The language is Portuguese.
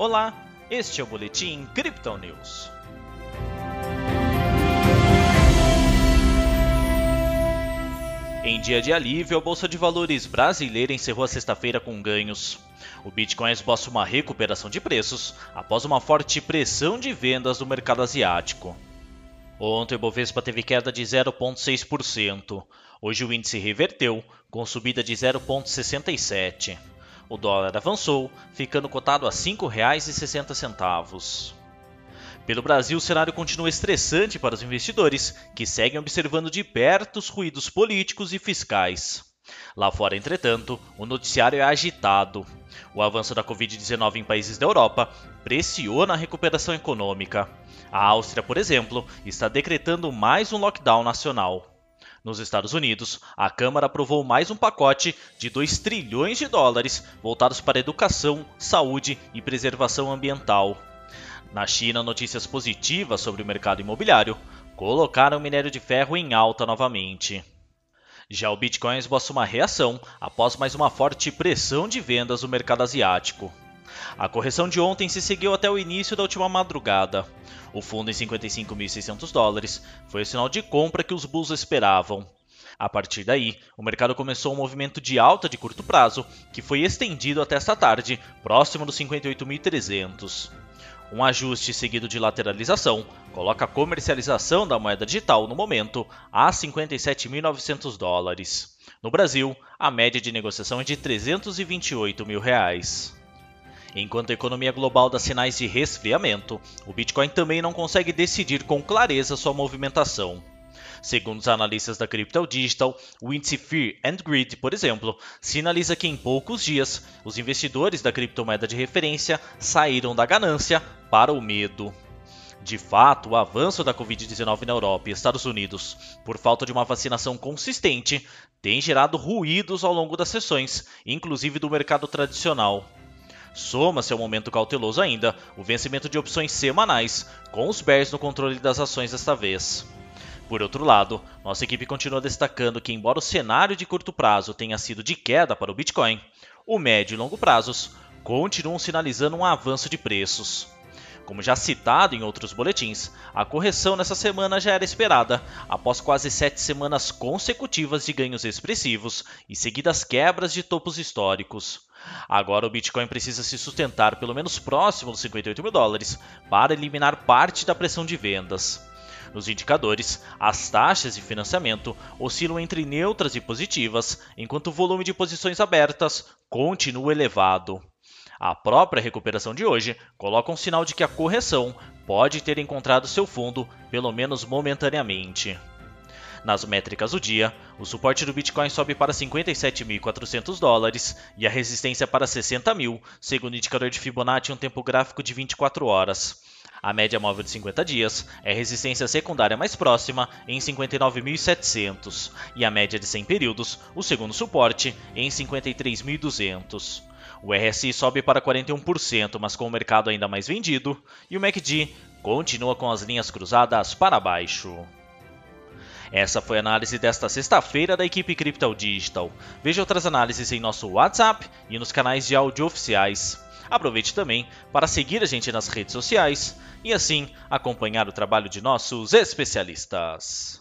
Olá, este é o Boletim Crypto News. Em dia de alívio, a Bolsa de Valores brasileira encerrou a sexta-feira com ganhos. O Bitcoin esboça uma recuperação de preços após uma forte pressão de vendas do mercado asiático. Ontem o Bovespa teve queda de 0,6%. Hoje o índice reverteu, com subida de 0,67%. O dólar avançou, ficando cotado a R$ 5,60. Pelo Brasil, o cenário continua estressante para os investidores, que seguem observando de perto os ruídos políticos e fiscais. Lá fora, entretanto, o noticiário é agitado. O avanço da Covid-19 em países da Europa pressiona a recuperação econômica. A Áustria, por exemplo, está decretando mais um lockdown nacional. Nos Estados Unidos, a Câmara aprovou mais um pacote de 2 trilhões de dólares voltados para educação, saúde e preservação ambiental. Na China, notícias positivas sobre o mercado imobiliário colocaram o minério de ferro em alta novamente. Já o Bitcoin esboça uma reação após mais uma forte pressão de vendas no mercado asiático. A correção de ontem se seguiu até o início da última madrugada. O fundo em 55.600 dólares foi o sinal de compra que os bulls esperavam. A partir daí, o mercado começou um movimento de alta de curto prazo, que foi estendido até esta tarde, próximo dos 58.300. Um ajuste seguido de lateralização coloca a comercialização da moeda digital no momento a 57.900 dólares. No Brasil, a média de negociação é de 328 mil reais. Enquanto a economia global dá sinais de resfriamento, o Bitcoin também não consegue decidir com clareza sua movimentação. Segundo os analistas da Crypto Digital, o índice Fear and Greed, por exemplo, sinaliza que em poucos dias os investidores da criptomoeda de referência saíram da ganância para o medo. De fato, o avanço da Covid-19 na Europa e Estados Unidos, por falta de uma vacinação consistente, tem gerado ruídos ao longo das sessões, inclusive do mercado tradicional. Soma-se ao momento cauteloso ainda o vencimento de opções semanais, com os bears no controle das ações desta vez. Por outro lado, nossa equipe continua destacando que, embora o cenário de curto prazo tenha sido de queda para o Bitcoin, o médio e longo prazos continuam sinalizando um avanço de preços. Como já citado em outros boletins, a correção nessa semana já era esperada, após quase sete semanas consecutivas de ganhos expressivos e seguidas quebras de topos históricos. Agora o Bitcoin precisa se sustentar pelo menos próximo dos 58 mil dólares para eliminar parte da pressão de vendas. Nos indicadores, as taxas de financiamento oscilam entre neutras e positivas, enquanto o volume de posições abertas continua elevado. A própria recuperação de hoje coloca um sinal de que a correção pode ter encontrado seu fundo, pelo menos momentaneamente. Nas métricas do dia, o suporte do Bitcoin sobe para 57.400 dólares e a resistência para 60 mil, segundo o indicador de Fibonacci em um tempo gráfico de 24 horas. A média móvel de 50 dias é a resistência secundária mais próxima em 59.700 e a média de 100 períodos, o segundo suporte, em 53.200. O RSI sobe para 41%, mas com o mercado ainda mais vendido, e o MACD continua com as linhas cruzadas para baixo. Essa foi a análise desta sexta-feira da equipe Crypto Digital. Veja outras análises em nosso WhatsApp e nos canais de áudio oficiais. Aproveite também para seguir a gente nas redes sociais e assim acompanhar o trabalho de nossos especialistas.